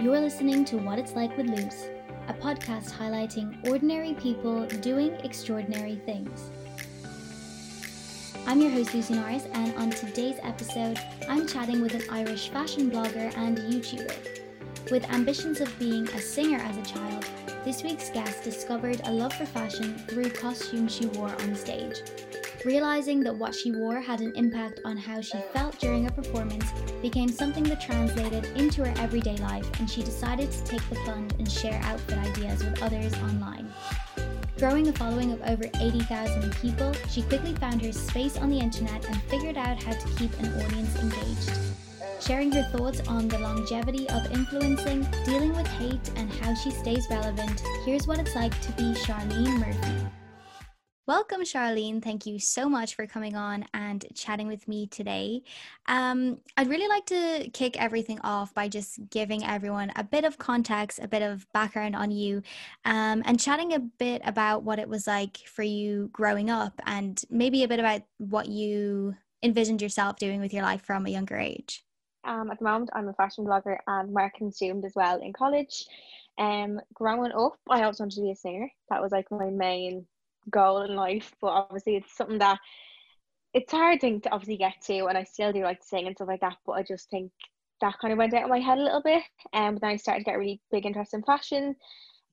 You're listening to What It's Like with Luz, a podcast highlighting ordinary people doing extraordinary things. I'm your host, Lucy Norris, and on today's episode, I'm chatting with an Irish fashion blogger and YouTuber. With ambitions of being a singer as a child, this week's guest discovered a love for fashion through costumes she wore on stage. Realizing that what she wore had an impact on how she felt during a performance became something that translated into her everyday life, and she decided to take the plunge and share outfit ideas with others online. Growing a following of over 80,000 people, she quickly found her space on the internet and figured out how to keep an audience engaged. Sharing her thoughts on the longevity of influencing, dealing with hate, and how she stays relevant, here's what it's like to be Charlene Murphy. Welcome, Charlene. Thank you so much for coming on and chatting with me today. Um, I'd really like to kick everything off by just giving everyone a bit of context, a bit of background on you, um, and chatting a bit about what it was like for you growing up and maybe a bit about what you envisioned yourself doing with your life from a younger age. Um, at the moment, I'm a fashion blogger and marketing consumed as well in college. Um, growing up, I always wanted to be a singer. That was like my main goal in life, but obviously it's something that it's hard thing to obviously get to, and I still do like to sing and stuff like that. But I just think that kind of went out of my head a little bit, and um, then I started to get really big interest in fashion.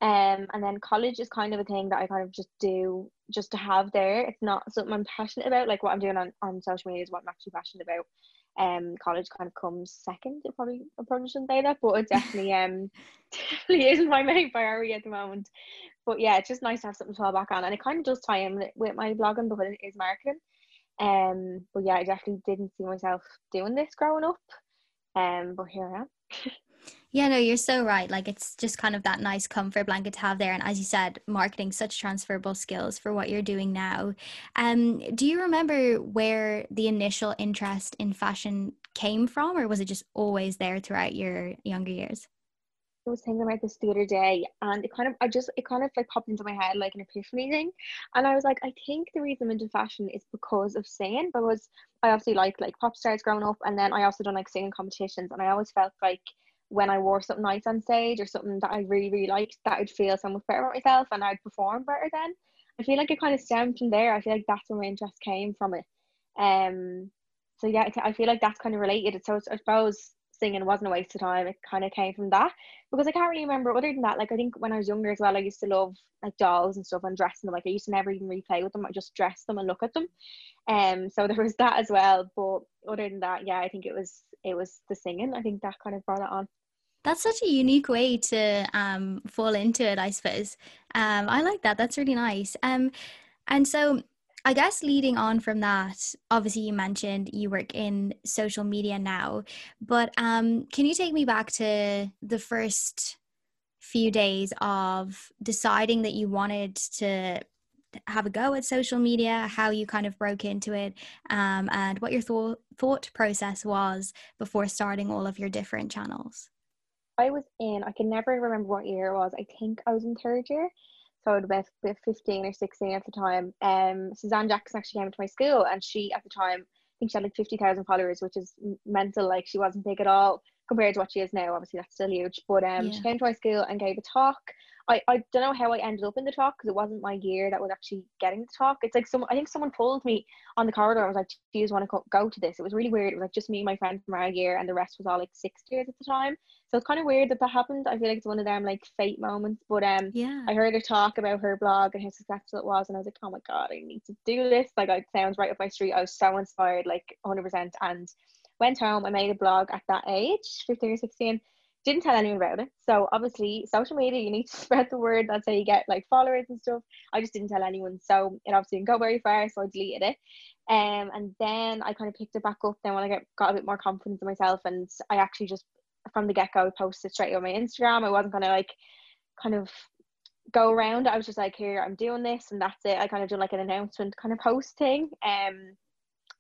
Um, and then college is kind of a thing that I kind of just do just to have there. It's not something I'm passionate about. Like what I'm doing on, on social media is what I'm actually passionate about. Um, college kind of comes second. It probably I probably shouldn't say that, but it definitely um definitely isn't my main priority at the moment but yeah, it's just nice to have something to fall back on, and it kind of does tie in with my blogging because it is marketing. Um, but yeah, I definitely didn't see myself doing this growing up. Um, but here I am. yeah, no, you're so right. Like it's just kind of that nice comfort blanket to have there. And as you said, marketing such transferable skills for what you're doing now. Um, do you remember where the initial interest in fashion came from, or was it just always there throughout your younger years? I was thinking about this the other day and it kind of I just it kind of like popped into my head like an epiphany thing and I was like I think the reason I'm into fashion is because of singing because I obviously like like pop stars growing up and then I also done like singing competitions and I always felt like when I wore something nice on stage or something that I really really liked that I'd feel so much better about myself and I'd perform better then. I feel like it kind of stemmed from there. I feel like that's where my interest came from it. Um so yeah I feel like that's kind of related. So I suppose singing wasn't a waste of time. It kind of came from that because I can't really remember other than that. Like I think when I was younger as well, I used to love like dolls and stuff and dressing them. Like I used to never even replay with them. I just dress them and look at them. Um, so there was that as well. But other than that, yeah, I think it was it was the singing. I think that kind of brought it on. That's such a unique way to um, fall into it, I suppose. Um, I like that. That's really nice. Um, and so I guess leading on from that, obviously you mentioned you work in social media now, but um, can you take me back to the first few days of deciding that you wanted to have a go at social media, how you kind of broke into it, um, and what your thought thought process was before starting all of your different channels? I was in, I can never remember what year it was. I think I was in third year so I have been 15 or 16 at the time. Um, Suzanne Jackson actually came to my school, and she at the time, I think she had like 50,000 followers, which is mental. Like she wasn't big at all compared to what she is now. Obviously, that's still huge. But um, yeah. she came to my school and gave a talk. I, I don't know how I ended up in the talk because it wasn't my year that was actually getting the talk. It's like some I think someone pulled me on the corridor. I was like, "Do you want to go to this?" It was really weird. It was like just me and my friend from our year, and the rest was all like sixth years at the time. So it's kind of weird that that happened. I feel like it's one of them like fate moments. But um, yeah, I heard her talk about her blog and how successful it was, and I was like, "Oh my god, I need to do this!" Like it sounds right up my street. I was so inspired, like 100 percent, and went home. I made a blog at that age, 15 or 16 didn't tell anyone about it. So obviously, social media, you need to spread the word. That's how you get like followers and stuff. I just didn't tell anyone, so it obviously didn't go very far. So I deleted it. Um, and then I kind of picked it back up. Then when I got got a bit more confidence in myself, and I actually just from the get go posted straight on my Instagram. I wasn't gonna like kind of go around. I was just like, here, I'm doing this, and that's it. I kind of did like an announcement kind of post thing. Um,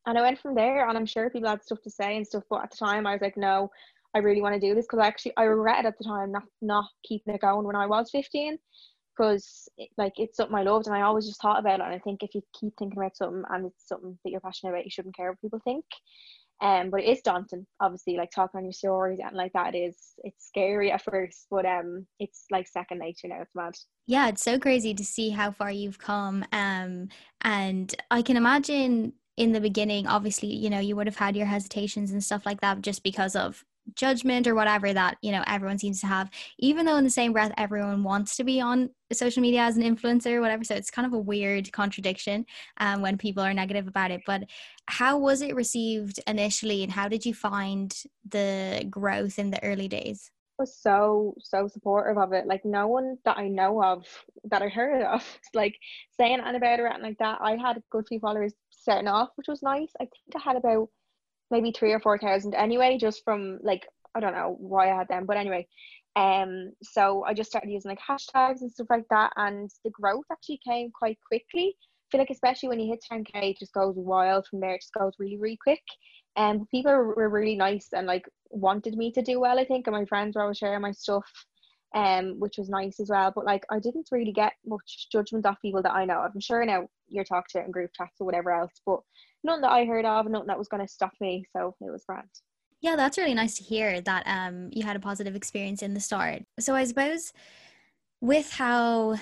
and I went from there, and I'm sure people had stuff to say and stuff, but at the time I was like, no, I really want to do this because I actually I regretted at the time not not keeping it going when I was 15 because it, like it's something I loved and I always just thought about it and I think if you keep thinking about something and it's something that you're passionate about you shouldn't care what people think Um, but it is daunting, obviously, like talking on your stories and like that is it's scary at first, but um it's like second nature now. It's mad. Yeah, it's so crazy to see how far you've come. Um and I can imagine in the beginning, obviously, you know, you would have had your hesitations and stuff like that just because of judgment or whatever that you know everyone seems to have. Even though in the same breath everyone wants to be on social media as an influencer or whatever so it's kind of a weird contradiction um, when people are negative about it. But how was it received initially and how did you find the growth in the early days? Was so so supportive of it. Like no one that i know of that i heard of like saying anything about it and like that i had good few followers starting off which was nice. I think i had about maybe three or four thousand anyway, just from like I don't know why I had them, but anyway. Um, so I just started using like hashtags and stuff like that, and the growth actually came quite quickly. I feel like especially when you hit 10k, it just goes wild from there. It just goes really, really quick. And um, people were really nice and like wanted me to do well. I think, and my friends were always sharing my stuff, um, which was nice as well. But like, I didn't really get much judgment off people that I know. I'm sure now you're talking to in group chats or whatever else, but nothing that I heard of, nothing that was going to stop me. So it was grand. Yeah, that's really nice to hear that um, you had a positive experience in the start. So I suppose with how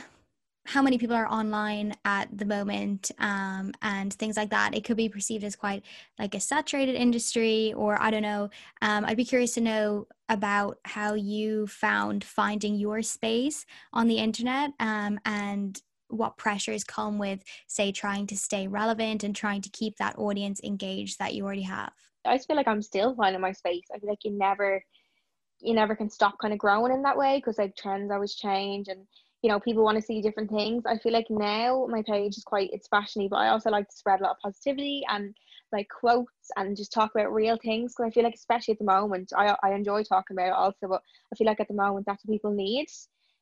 how many people are online at the moment um, and things like that it could be perceived as quite like a saturated industry or i don't know um, i'd be curious to know about how you found finding your space on the internet um, and what pressures come with say trying to stay relevant and trying to keep that audience engaged that you already have? I feel like i'm still finding my space. I feel like you never you never can stop kind of growing in that way because like trends always change and you know people want to see different things. I feel like now my page is quite it's fashiony but i also like to spread a lot of positivity and like quotes and just talk about real things because i feel like especially at the moment I, I enjoy talking about it also but i feel like at the moment that's what people need.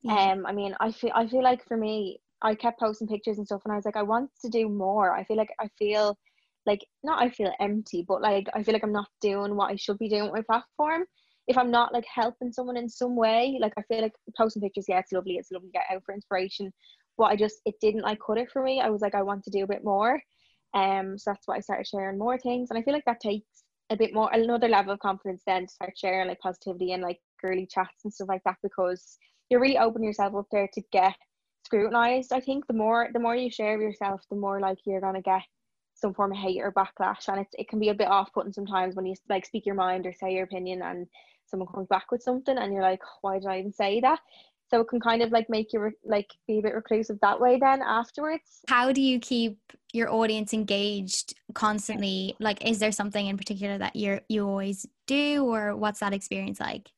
Yeah. um i mean i feel i feel like for me I kept posting pictures and stuff and I was like I want to do more. I feel like I feel like not I feel empty but like I feel like I'm not doing what I should be doing with my platform. If I'm not like helping someone in some way like I feel like posting pictures yeah it's lovely it's lovely to get out for inspiration. But I just it didn't like cut it for me. I was like I want to do a bit more. Um so that's why I started sharing more things and I feel like that takes a bit more another level of confidence then to start sharing like positivity and like girly chats and stuff like that because you're really opening yourself up there to get scrutinized. I think the more the more you share of yourself, the more like you're gonna get some form of hate or backlash, and it's it can be a bit off putting sometimes when you like speak your mind or say your opinion, and someone comes back with something, and you're like, why did I even say that? So it can kind of like make you re- like be a bit reclusive that way. Then afterwards, how do you keep your audience engaged constantly? Like, is there something in particular that you you always do, or what's that experience like?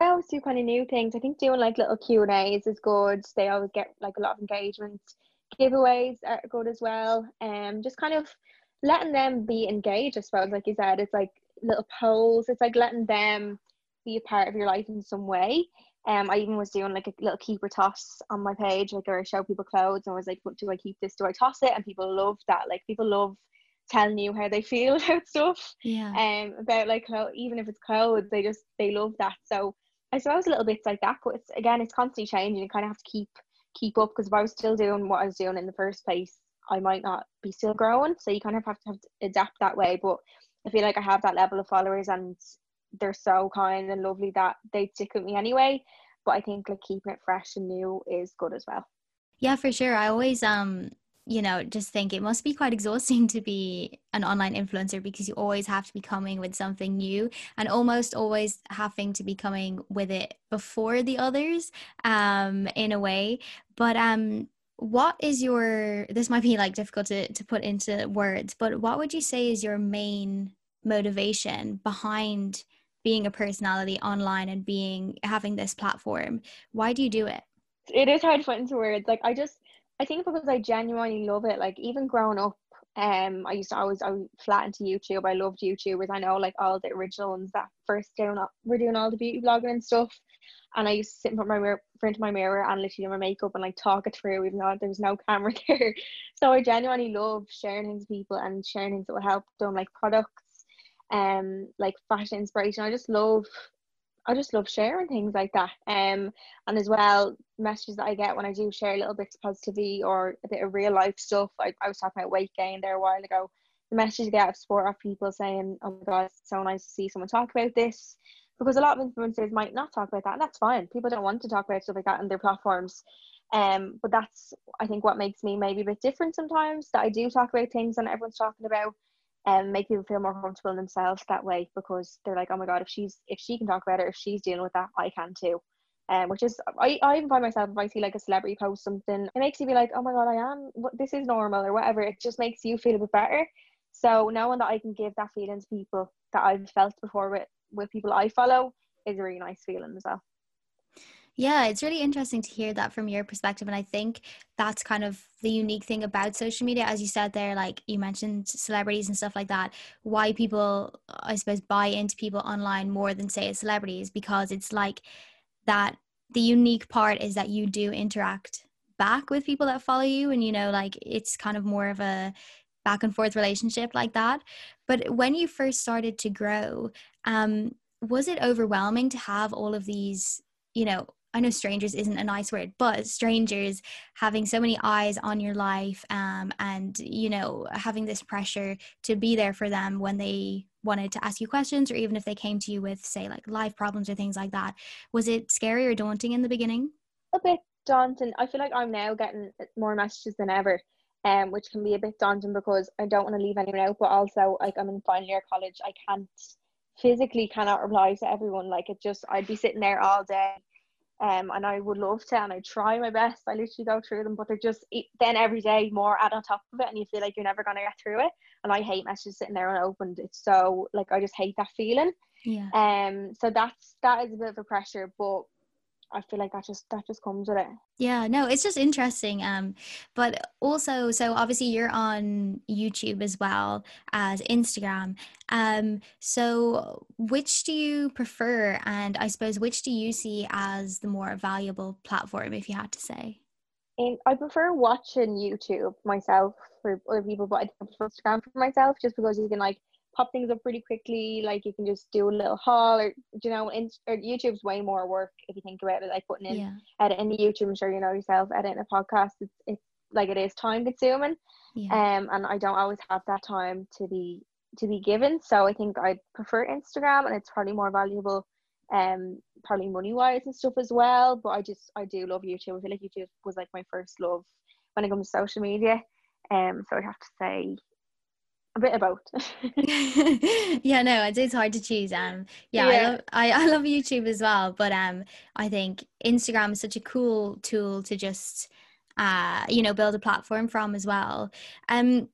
I always do kind of new things. I think doing like little Q and A's is good. They always get like a lot of engagement. Giveaways are good as well. And um, just kind of letting them be engaged. I suppose, like you said, it's like little polls. It's like letting them be a part of your life in some way. Um, I even was doing like a little keeper toss on my page, like or I show people clothes and I was like, what do I keep this? Do I toss it? And people love that. Like people love telling you how they feel about stuff. Yeah. Um, about like even if it's clothes, they just they love that. So I suppose a little bits like that, but it's again, it's constantly changing. You kind of have to keep keep up because if I was still doing what I was doing in the first place, I might not be still growing. So you kind of have to, have to adapt that way. But I feel like I have that level of followers, and they're so kind and lovely that they stick with me anyway. But I think like keeping it fresh and new is good as well. Yeah, for sure. I always um you know, just think it must be quite exhausting to be an online influencer because you always have to be coming with something new and almost always having to be coming with it before the others um in a way. But um what is your this might be like difficult to, to put into words but what would you say is your main motivation behind being a personality online and being having this platform? Why do you do it? It is hard to put into words. Like i just I think because I genuinely love it. Like even growing up, um, I used to always I was flat into YouTube. I loved YouTubers. I know like all the original ones that first doing were doing all the beauty blogging and stuff. And I used to sit in front of my mirror, front of my mirror and literally do my makeup and like talk it through, even though there was no camera there. So I genuinely love sharing things with people and sharing things that will help them, like products, um, like fashion inspiration. I just love I just love sharing things like that. Um, and as well, messages that I get when I do share little bits of positivity or a bit of real life stuff. I, I was talking about weight gain there a while ago. the message you get of support of people saying, "Oh my god, it's so nice to see someone talk about this," because a lot of influencers might not talk about that, and that's fine. People don't want to talk about stuff like that on their platforms. Um, but that's I think what makes me maybe a bit different sometimes that I do talk about things and everyone's talking about and um, make people feel more comfortable in themselves that way because they're like, oh my god, if she's if she can talk about it, if she's dealing with that, I can too. Um, which is I, I even find myself if I see like a celebrity post something, it makes you be like, oh my god, I am this is normal or whatever. It just makes you feel a bit better. So knowing that I can give that feeling to people that I've felt before with with people I follow is a really nice feeling as well. Yeah, it's really interesting to hear that from your perspective. And I think that's kind of the unique thing about social media. As you said there, like you mentioned celebrities and stuff like that, why people, I suppose, buy into people online more than, say, a celebrity is because it's like that the unique part is that you do interact back with people that follow you. And, you know, like it's kind of more of a back and forth relationship like that. But when you first started to grow, um, was it overwhelming to have all of these, you know, I know strangers isn't a nice word, but strangers having so many eyes on your life um, and, you know, having this pressure to be there for them when they wanted to ask you questions or even if they came to you with, say, like life problems or things like that. Was it scary or daunting in the beginning? A bit daunting. I feel like I'm now getting more messages than ever. Um, which can be a bit daunting because I don't want to leave anyone out, but also like I'm in final year college, I can't physically cannot reply to everyone. Like it just I'd be sitting there all day um, and I would love to, and I try my best. I literally go through them, but they're just then every day more add on top of it, and you feel like you're never gonna get through it. And I hate messages sitting there unopened. It's so like I just hate that feeling. Yeah. Um. So that's that is a bit of a pressure, but I feel like that just that just comes with it. Yeah, no, it's just interesting. Um, but also, so obviously you're on YouTube as well as Instagram. Um, so which do you prefer, and I suppose which do you see as the more valuable platform, if you had to say? And I prefer watching YouTube myself for other people, but I do prefer Instagram for myself just because you can like pop things up pretty quickly. Like you can just do a little haul, or you know, in, or YouTube's way more work if you think about it. Like putting in yeah. editing the YouTube, I'm sure you know yourself. Editing a podcast, it's, it's like it is time consuming. Yeah. Um, and I don't always have that time to be to be given. So I think I prefer Instagram, and it's probably more valuable. Um, probably money wise and stuff as well. But I just I do love YouTube. I feel like YouTube was like my first love when it comes to social media. Um, so I have to say a bit about yeah no it's hard to choose um yeah, yeah. I, love, I, I love youtube as well but um i think instagram is such a cool tool to just uh you know build a platform from as well um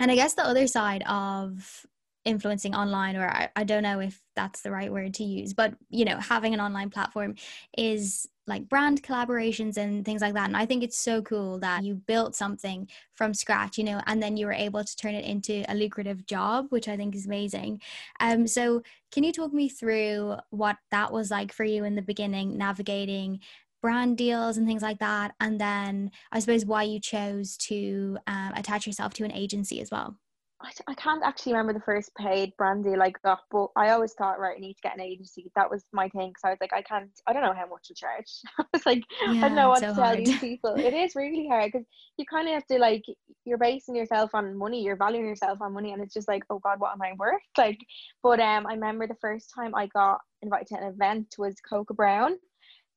and i guess the other side of influencing online or I, I don't know if that's the right word to use but you know having an online platform is like brand collaborations and things like that. And i think it's so cool that you built something from scratch you know and then you were able to turn it into a lucrative job which i think is amazing. Um so can you talk me through what that was like for you in the beginning navigating brand deals and things like that? And then i suppose why you chose to um, attach yourself to an agency as well I, I can't actually remember the first paid brand deal I got, but I always thought, right, I need to get an agency. That was my thing. So I was like, I can't, I don't know how much to charge. I was like, yeah, I don't know what so to tell hard. these people. It is really hard because you kind of have to, like, you're basing yourself on money, you're valuing yourself on money, and it's just like, oh God, what am I worth? Like, but um, I remember the first time I got invited to an event was Coco Brown.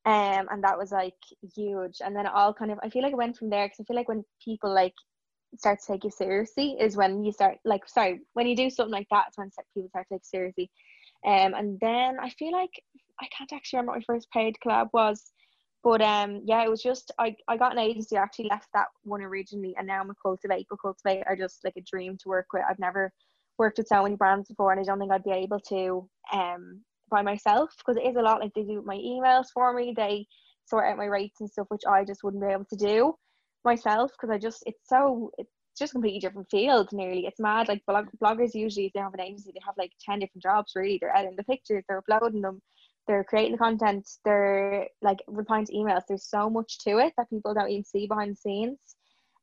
Um, and that was like huge. And then it all kind of, I feel like it went from there because I feel like when people like start to take you seriously is when you start like sorry when you do something like that it's when people start to take seriously. Um and then I feel like I can't actually remember what my first paid collab was but um yeah it was just I, I got an agency I actually left that one originally and now I'm a cultivate but cultivate are just like a dream to work with. I've never worked with so many brands before and I don't think I'd be able to um by myself because it is a lot like they do my emails for me they sort out my rates and stuff which I just wouldn't be able to do myself because I just it's so it's just completely different field nearly. It's mad like blog, bloggers usually if they have an agency they have like 10 different jobs really. They're editing the pictures they're uploading them they're creating the content they're like replying to emails. There's so much to it that people don't even see behind the scenes.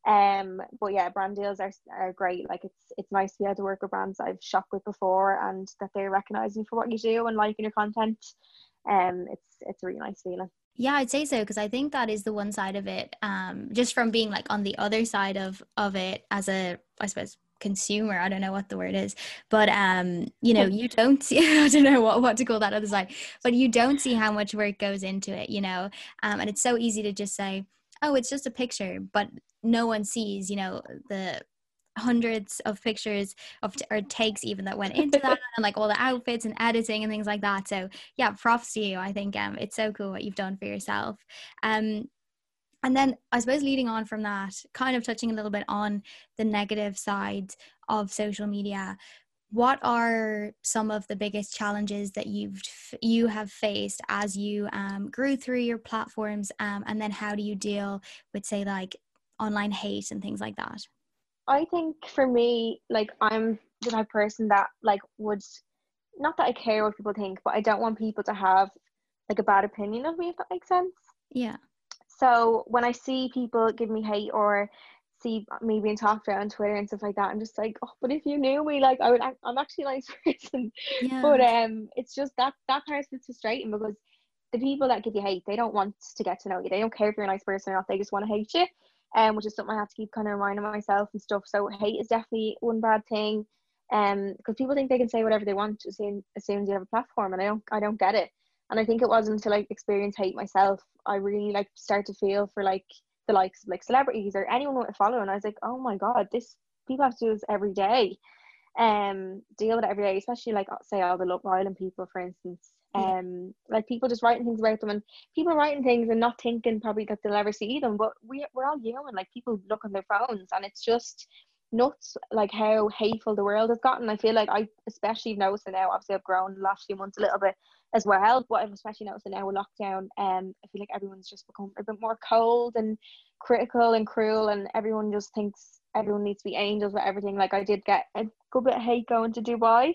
Um but yeah brand deals are, are great. Like it's it's nice to be able to work with brands I've shopped with before and that they recognize you for what you do and liking your content. Um it's it's a really nice feeling Yeah, I'd say so because I think that is the one side of it. Um, just from being like on the other side of of it as a, I suppose, consumer. I don't know what the word is, but um, you know, you don't see. I don't know what what to call that other side, but you don't see how much work goes into it. You know, um, and it's so easy to just say, oh, it's just a picture, but no one sees. You know, the hundreds of pictures of or takes even that went into that and like all the outfits and editing and things like that. So yeah props to you. I think um it's so cool what you've done for yourself. Um and then i suppose leading on from that kind of touching a little bit on the negative side of social media what are some of the biggest challenges that you've you have faced as you um, grew through your platforms um, and then how do you deal with say like online hate and things like that I think for me, like I'm the type person that like would not that I care what people think, but I don't want people to have like a bad opinion of me if that makes sense. Yeah. So when I see people give me hate or see me being talked about on Twitter and stuff like that, I'm just like, oh, but if you knew me, like I would, I'm actually a nice person. Yeah. But um, it's just that that part is frustrating because the people that give you hate, they don't want to get to know you. They don't care if you're a nice person or not. They just want to hate you um, which is something I have to keep kind of reminding myself and stuff. So hate is definitely one bad thing, um, because people think they can say whatever they want as soon as soon as you have a platform, and I don't, I don't get it. And I think it wasn't until I experienced hate myself, I really like start to feel for like the likes of like celebrities or anyone with a following. I was like, oh my god, this people have to do this every day, um, deal with it every day, especially like say all the Love Island people, for instance um like people just writing things about them and people writing things and not thinking probably that they'll ever see them but we, we're all human like people look on their phones and it's just nuts like how hateful the world has gotten. I feel like i especially noticed it now obviously i've grown the last few months a little bit as well but i've especially noticed it now with lockdown um i feel like everyone's just become a bit more cold and critical and cruel and everyone just thinks everyone needs to be angels with everything. Like i did get a good bit of hate going to dubai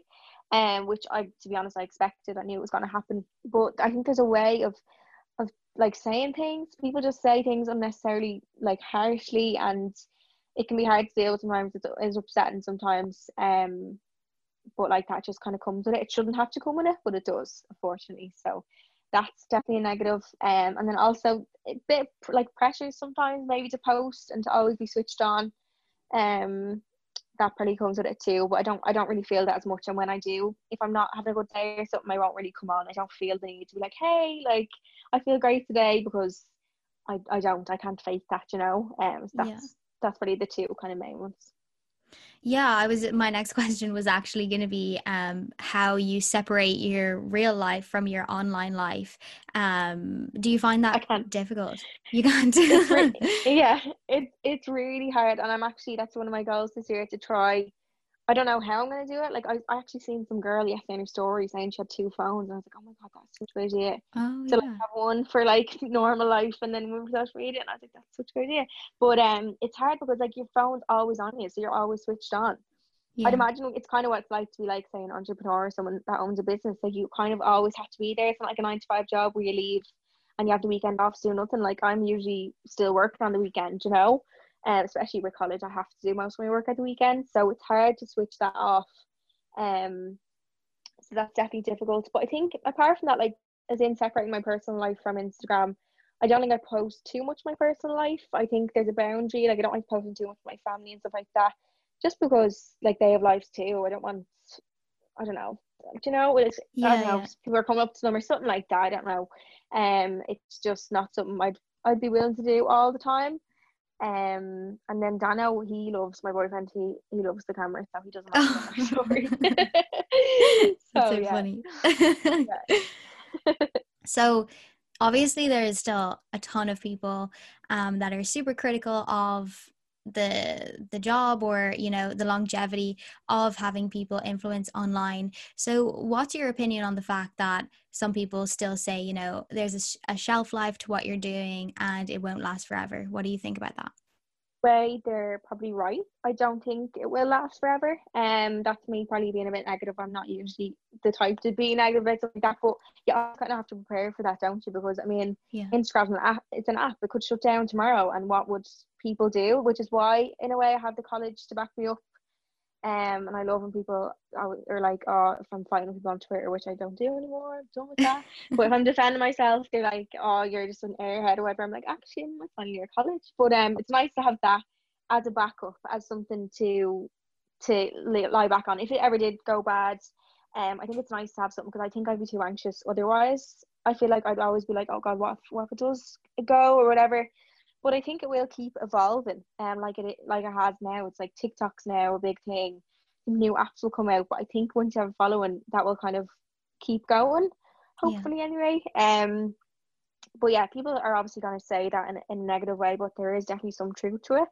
um, which I, to be honest, I expected. I knew it was going to happen. But I think there's a way of, of like saying things. People just say things unnecessarily, like harshly, and it can be hard to deal with sometimes. It's, it's upsetting sometimes. Um, but like that just kind of comes with it. It shouldn't have to come with it, but it does, unfortunately. So that's definitely a negative. Um, and then also a bit like pressure sometimes, maybe to post and to always be switched on. Um, that probably comes with it too. But I don't I don't really feel that as much. And when I do, if I'm not having a good day or something, I won't really come on. I don't feel the need to be like, hey, like I feel great today because I, I don't. I can't face that, you know. Um so that's yeah. that's really the two kind of main ones. Yeah, I was my next question was actually going to be um, how you separate your real life from your online life. Um, do you find that difficult? You can't. yeah, it it's really hard, and I'm actually that's one of my goals this year to try I don't know how I'm gonna do it. Like I, I actually seen some girl yesterday in her story saying she had two phones, and I was like, oh my god, that's such a good idea. Oh, so yeah. like have one for like normal life, and then move social media. And I was like, that's such a good idea. But um, it's hard because like your phone's always on you, so you're always switched on. Yeah. I'd imagine it's kind of what it's like to be like say an entrepreneur or someone that owns a business. Like you kind of always have to be there. It's not like a nine to five job where you leave and you have the weekend off to do nothing. Like I'm usually still working on the weekend, you know uh, especially with college, I have to do most of my work at the weekend, so it's hard to switch that off. Um, so that's definitely difficult. But I think apart from that, like as in separating my personal life from Instagram, I don't think I post too much my personal life. I think there's a boundary. Like I don't like posting too much of my family and stuff like that, just because like they have lives too. I don't want. I don't know. Do you know? It's, yeah, I don't know. Yeah. People are coming up to them or something like that. I don't know. Um, it's just not something I'd I'd be willing to do all the time. Um, and then Dano, he loves my boyfriend. He he loves the camera, so he doesn't oh. my story. so, so funny. so obviously there is still a ton of people um, that are super critical of the the job or you know the longevity of having people influence online. So what's your opinion on the fact that some people still say you know there's a, sh- a shelf life to what you're doing and it won't last forever. What do you think about that way they're probably right. I don't think it will last forever. Um that's me probably being a bit negative i'm not usually the type to be negative about something like that but you kind of have to prepare for that don't you? Because i mean yeah. instagram's an app it's an app it could shut down tomorrow and what would people do? Which is why in a way i have the college to back me up Um, and I love when people are like, oh, if I'm fighting people on Twitter, which I don't do anymore, I'm done with that. but if I'm defending myself, they're like, oh, you're just an airhead or whatever. I'm like, actually, I'm my final year of college. But um, it's nice to have that as a backup, as something to to lie back on. If it ever did go bad, um, I think it's nice to have something because I think I'd be too anxious otherwise. I feel like I'd always be like, oh God, what if, what if it does go or whatever but I think it will keep evolving. Um, like it like it has now. It's like TikTok's now a big thing. New apps will come out, but I think once you have a following, that will kind of keep going. Hopefully, yeah. anyway. Um, but yeah, people are obviously going to say that in, in a negative way, but there is definitely some truth to it.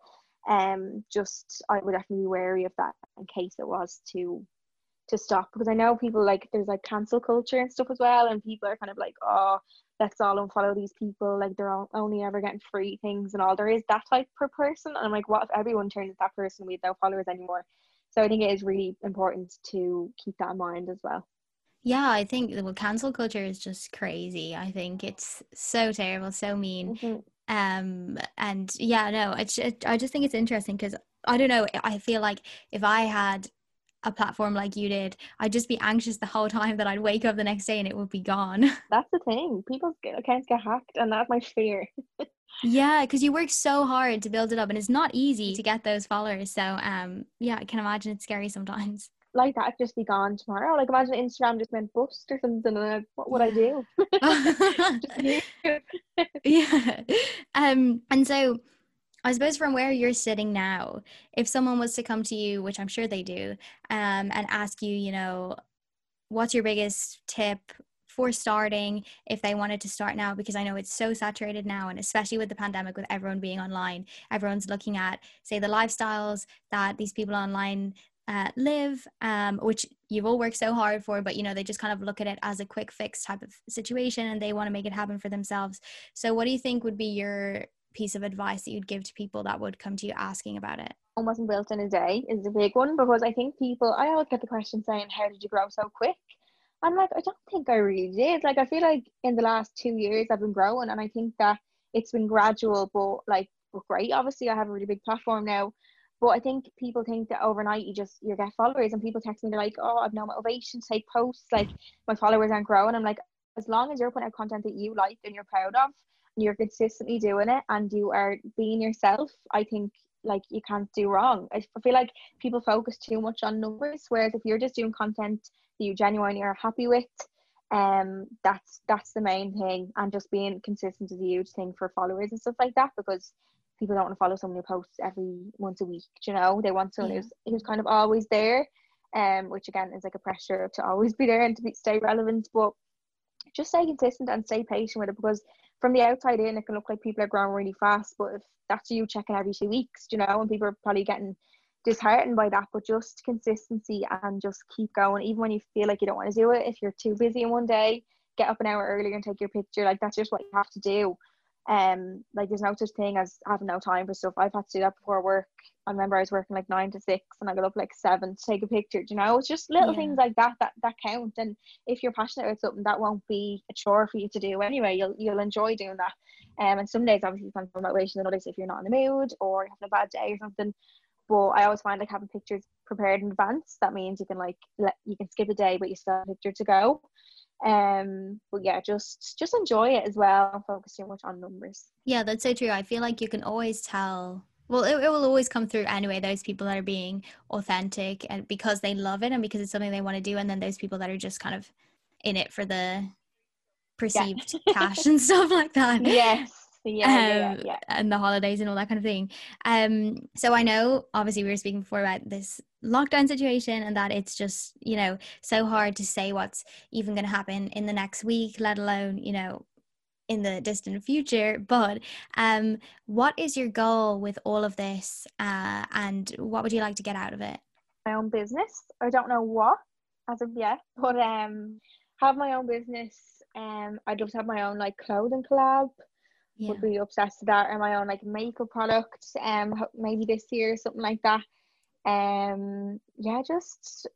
Um, just I would definitely be wary of that in case it was to to stop because I know people like there's like cancel culture and stuff as well, and people are kind of like, oh, let's all unfollow these people, like they're all, only ever getting free things and all. There is that type per person, and I'm like, what if everyone turns that person? Have no followers anymore. So I think it is really important to keep that in mind as well. Yeah, I think well, cancel culture is just crazy. I think it's so terrible, so mean. Mm-hmm. Um, and yeah, no, I just, I just think it's interesting because I don't know. I feel like if I had a platform like you did, I'd just be anxious the whole time that I'd wake up the next day and it would be gone. That's the thing. People's accounts get hacked, and that's my fear. yeah, because you work so hard to build it up, and it's not easy to get those followers. So, um, yeah, I can imagine it's scary sometimes. Like that, just be gone tomorrow. Like imagine Instagram just went bust or something. And what would. I do? yeah. Um, and so I suppose from where you're sitting now, if someone was to come to you, which I'm sure they do, um, and ask you, you know, what's your biggest tip for starting if they wanted to start now? Because I know it's so saturated now and especially with the pandemic with everyone being online everyone's looking at say the lifestyles that these people online uh, live um, which you've all worked so hard for but you know they just kind of look at it as a quick fix type of situation and they want to make it happen for themselves. So what do you think would be your piece of advice that you'd give to people that would come to you asking about it? Rome wasn't built in a day is a big one because I think people, I always get the question saying, How did you grow so quick? I'm like, I don't think I really did. Like, I feel like in the last two years I've been growing, and I think that it's been gradual, but like, but great. Obviously, I have a really big platform now. But I think people think that overnight you just you get followers, and people text me they're like, "Oh, I've no motivation to take posts. Like my followers aren't growing." I'm like, as long as you're putting out content that you like and you're proud of, you're consistently doing it and you are being yourself, I think like you can't do wrong. I feel like people focus too much on numbers, whereas if you're just doing content that you genuinely are happy with, um, that's that's the main thing, and just being consistent is a huge thing for followers and stuff like that because people don't want to follow someone who posts every once a week. You know, they want someone yeah. who's who's kind of always there, um, which again is like a pressure to always be there and to be, stay relevant, but just stay consistent and stay patient with it because from the outside in, it can look like people are growing really fast. But if that's you checking every two weeks, you know, and people are probably getting disheartened by that, but just consistency and just keep going, even when you feel like you don't want to do it. If you're too busy in one day, get up an hour earlier and take your picture. Like that's just what you have to do um like there's no such thing as having no time for stuff. I've had to do that before work. I remember i was working like nine to six and i got up like seven to take a picture you know? It's just little yeah. things like that that that count. And if you're passionate about something that won't be a chore for you to do anyway. You'll you'll enjoy doing that. Um and some days obviously depends on motivation and others if you're not in the mood or you're having a bad day or something. But i always find like having pictures prepared in advance that means you can like let you can skip a day but you still have a picture to go um but yeah just just enjoy it as well focus too much on numbers. Yeah that's so true. I feel like you can always tell. Well it, it will always come through anyway those people that are being authentic and because they love it and because it's something they want to do and then those people that are just kind of in it for the perceived yeah. cash and stuff like that. Yes yeah, um, yeah, yeah, and the holidays and all that kind of thing. Um, so I know obviously we were speaking before about this lockdown situation and that it's just you know so hard to say what's even going to happen in the next week, let alone you know in the distant future. But um, what is your goal with all of this, uh, and what would you like to get out of it? My own business. I don't know what as of yet, but um, have my own business. Um, I'd love to have my own like clothing collab yeah. would be obsessed with that or my own like makeup product um maybe this year or something like that um yeah just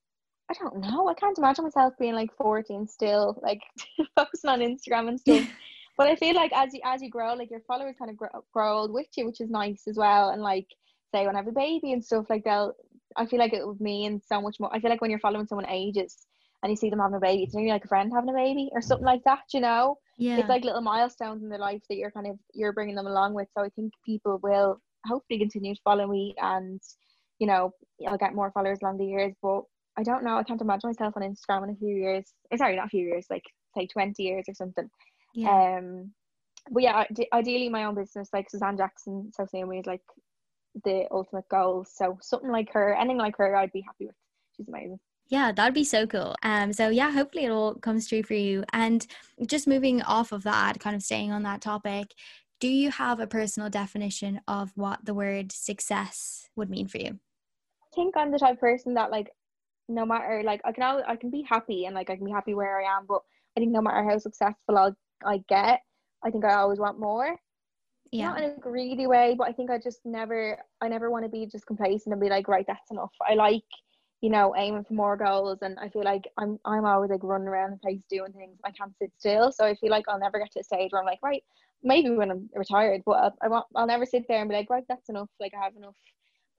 I don't know I can't imagine myself being like 14 still like posting on Instagram and stuff but I feel like as you as you grow like your followers kind of grow, grow old with you which is nice as well and like say when I have a baby and stuff like they'll I feel like it would mean so much more. I feel like when you're following someone ages and you see them having a baby, it's nearly like a friend having a baby or something like that, you know? Yeah. It's like little milestones in their life that you're kind of you're bringing them along with. So I think people will hopefully continue to follow me and you know, I'll get more followers along the years. But I don't know, I can't imagine myself on Instagram in a few years. Eh, sorry, not a few years, like say twenty years or something. Yeah. Um but yeah, ide- ideally my own business, like Suzanne Jackson, South Naomi is like the ultimate goal. So something like her, anything like her, I'd be happy with. She's amazing. Yeah, that'd be so cool. Um, so yeah, hopefully it all comes true for you. And just moving off of that, kind of staying on that topic, do you have a personal definition of what the word success would mean for you? I think I'm the type of person that like no matter like I can always, I can be happy and like I can be happy where I am, but I think no matter how successful I'll I get, I think I always want more. Yeah. Not in a greedy way, but I think I just never I never want to be just complacent and be like, right, that's enough. I like, you know, aiming for more goals and I feel like I'm I'm always like running around the place doing things. I can't sit still. So I feel like I'll never get to a stage where I'm like, right, maybe when I'm retired, but I, I want I'll never sit there and be like, right, that's enough. Like I have enough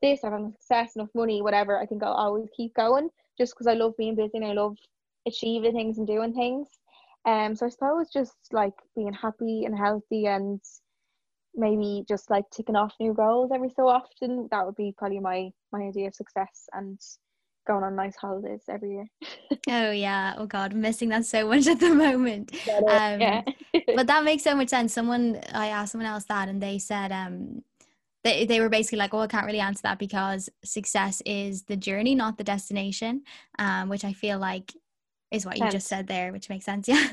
this, I have enough success, enough money, whatever. I think I'll always keep going just because I love being busy and I love achieving things and doing things. Um, so I suppose just like being happy and healthy and maybe just like ticking off new goals every so often. That would be probably my my idea of success and going on nice holidays every year. Oh yeah. Oh god, I'm missing that so much at the moment. Um, yeah. but that makes so much sense. Someone I asked someone else that and they said um they, they were basically like, oh, I can't really answer that because success is the journey, not the destination. Um, which I feel like is what you just said there, which makes sense. Yeah.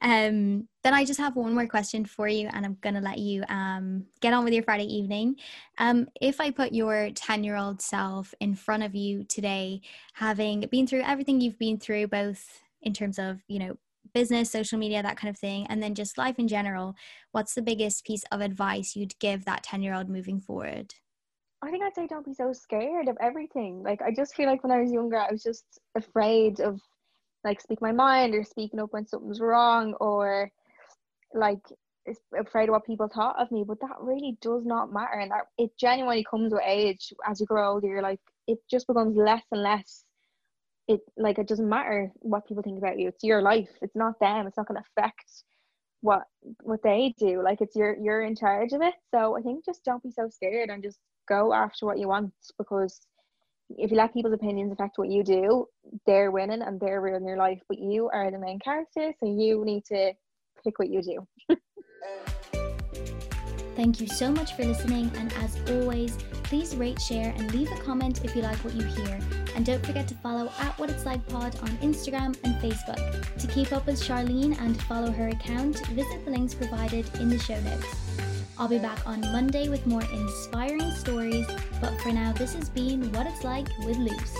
Um, then I just have one more question for you, and I'm gonna let you um get on with your Friday evening. Um, if I put your 10 year old self in front of you today, having been through everything you've been through, both in terms of, you know, business, social media, that kind of thing, and then just life in general, what's the biggest piece of advice you'd give that 10 year old moving forward? I think I'd say don't be so scared of everything. Like I just feel like when I was younger, I was just afraid of like speak my mind or speaking up when something's wrong or like afraid of what people thought of me. But that really does not matter, and that it genuinely comes with age. As you grow older, you're like it just becomes less and less. It like it doesn't matter what people think about you. It's your life. It's not them. It's not going to affect what what they do. Like it's you're you're in charge of it. So I think just don't be so scared and just go after what you want because if you let people's opinions affect what you do, they're winning and they're ruining your life. But you are the main character, so you need to pick what you do. Thank you so much for listening, and as always, please rate, share, and leave a comment if you like what you hear. And don't forget to follow at What It's Like Pod on Instagram and Facebook. To keep up with Charlene and follow her account, visit the links provided in the show notes. I'll be back on Monday with more inspiring stories, but for now, this has been What It's Like with Luce.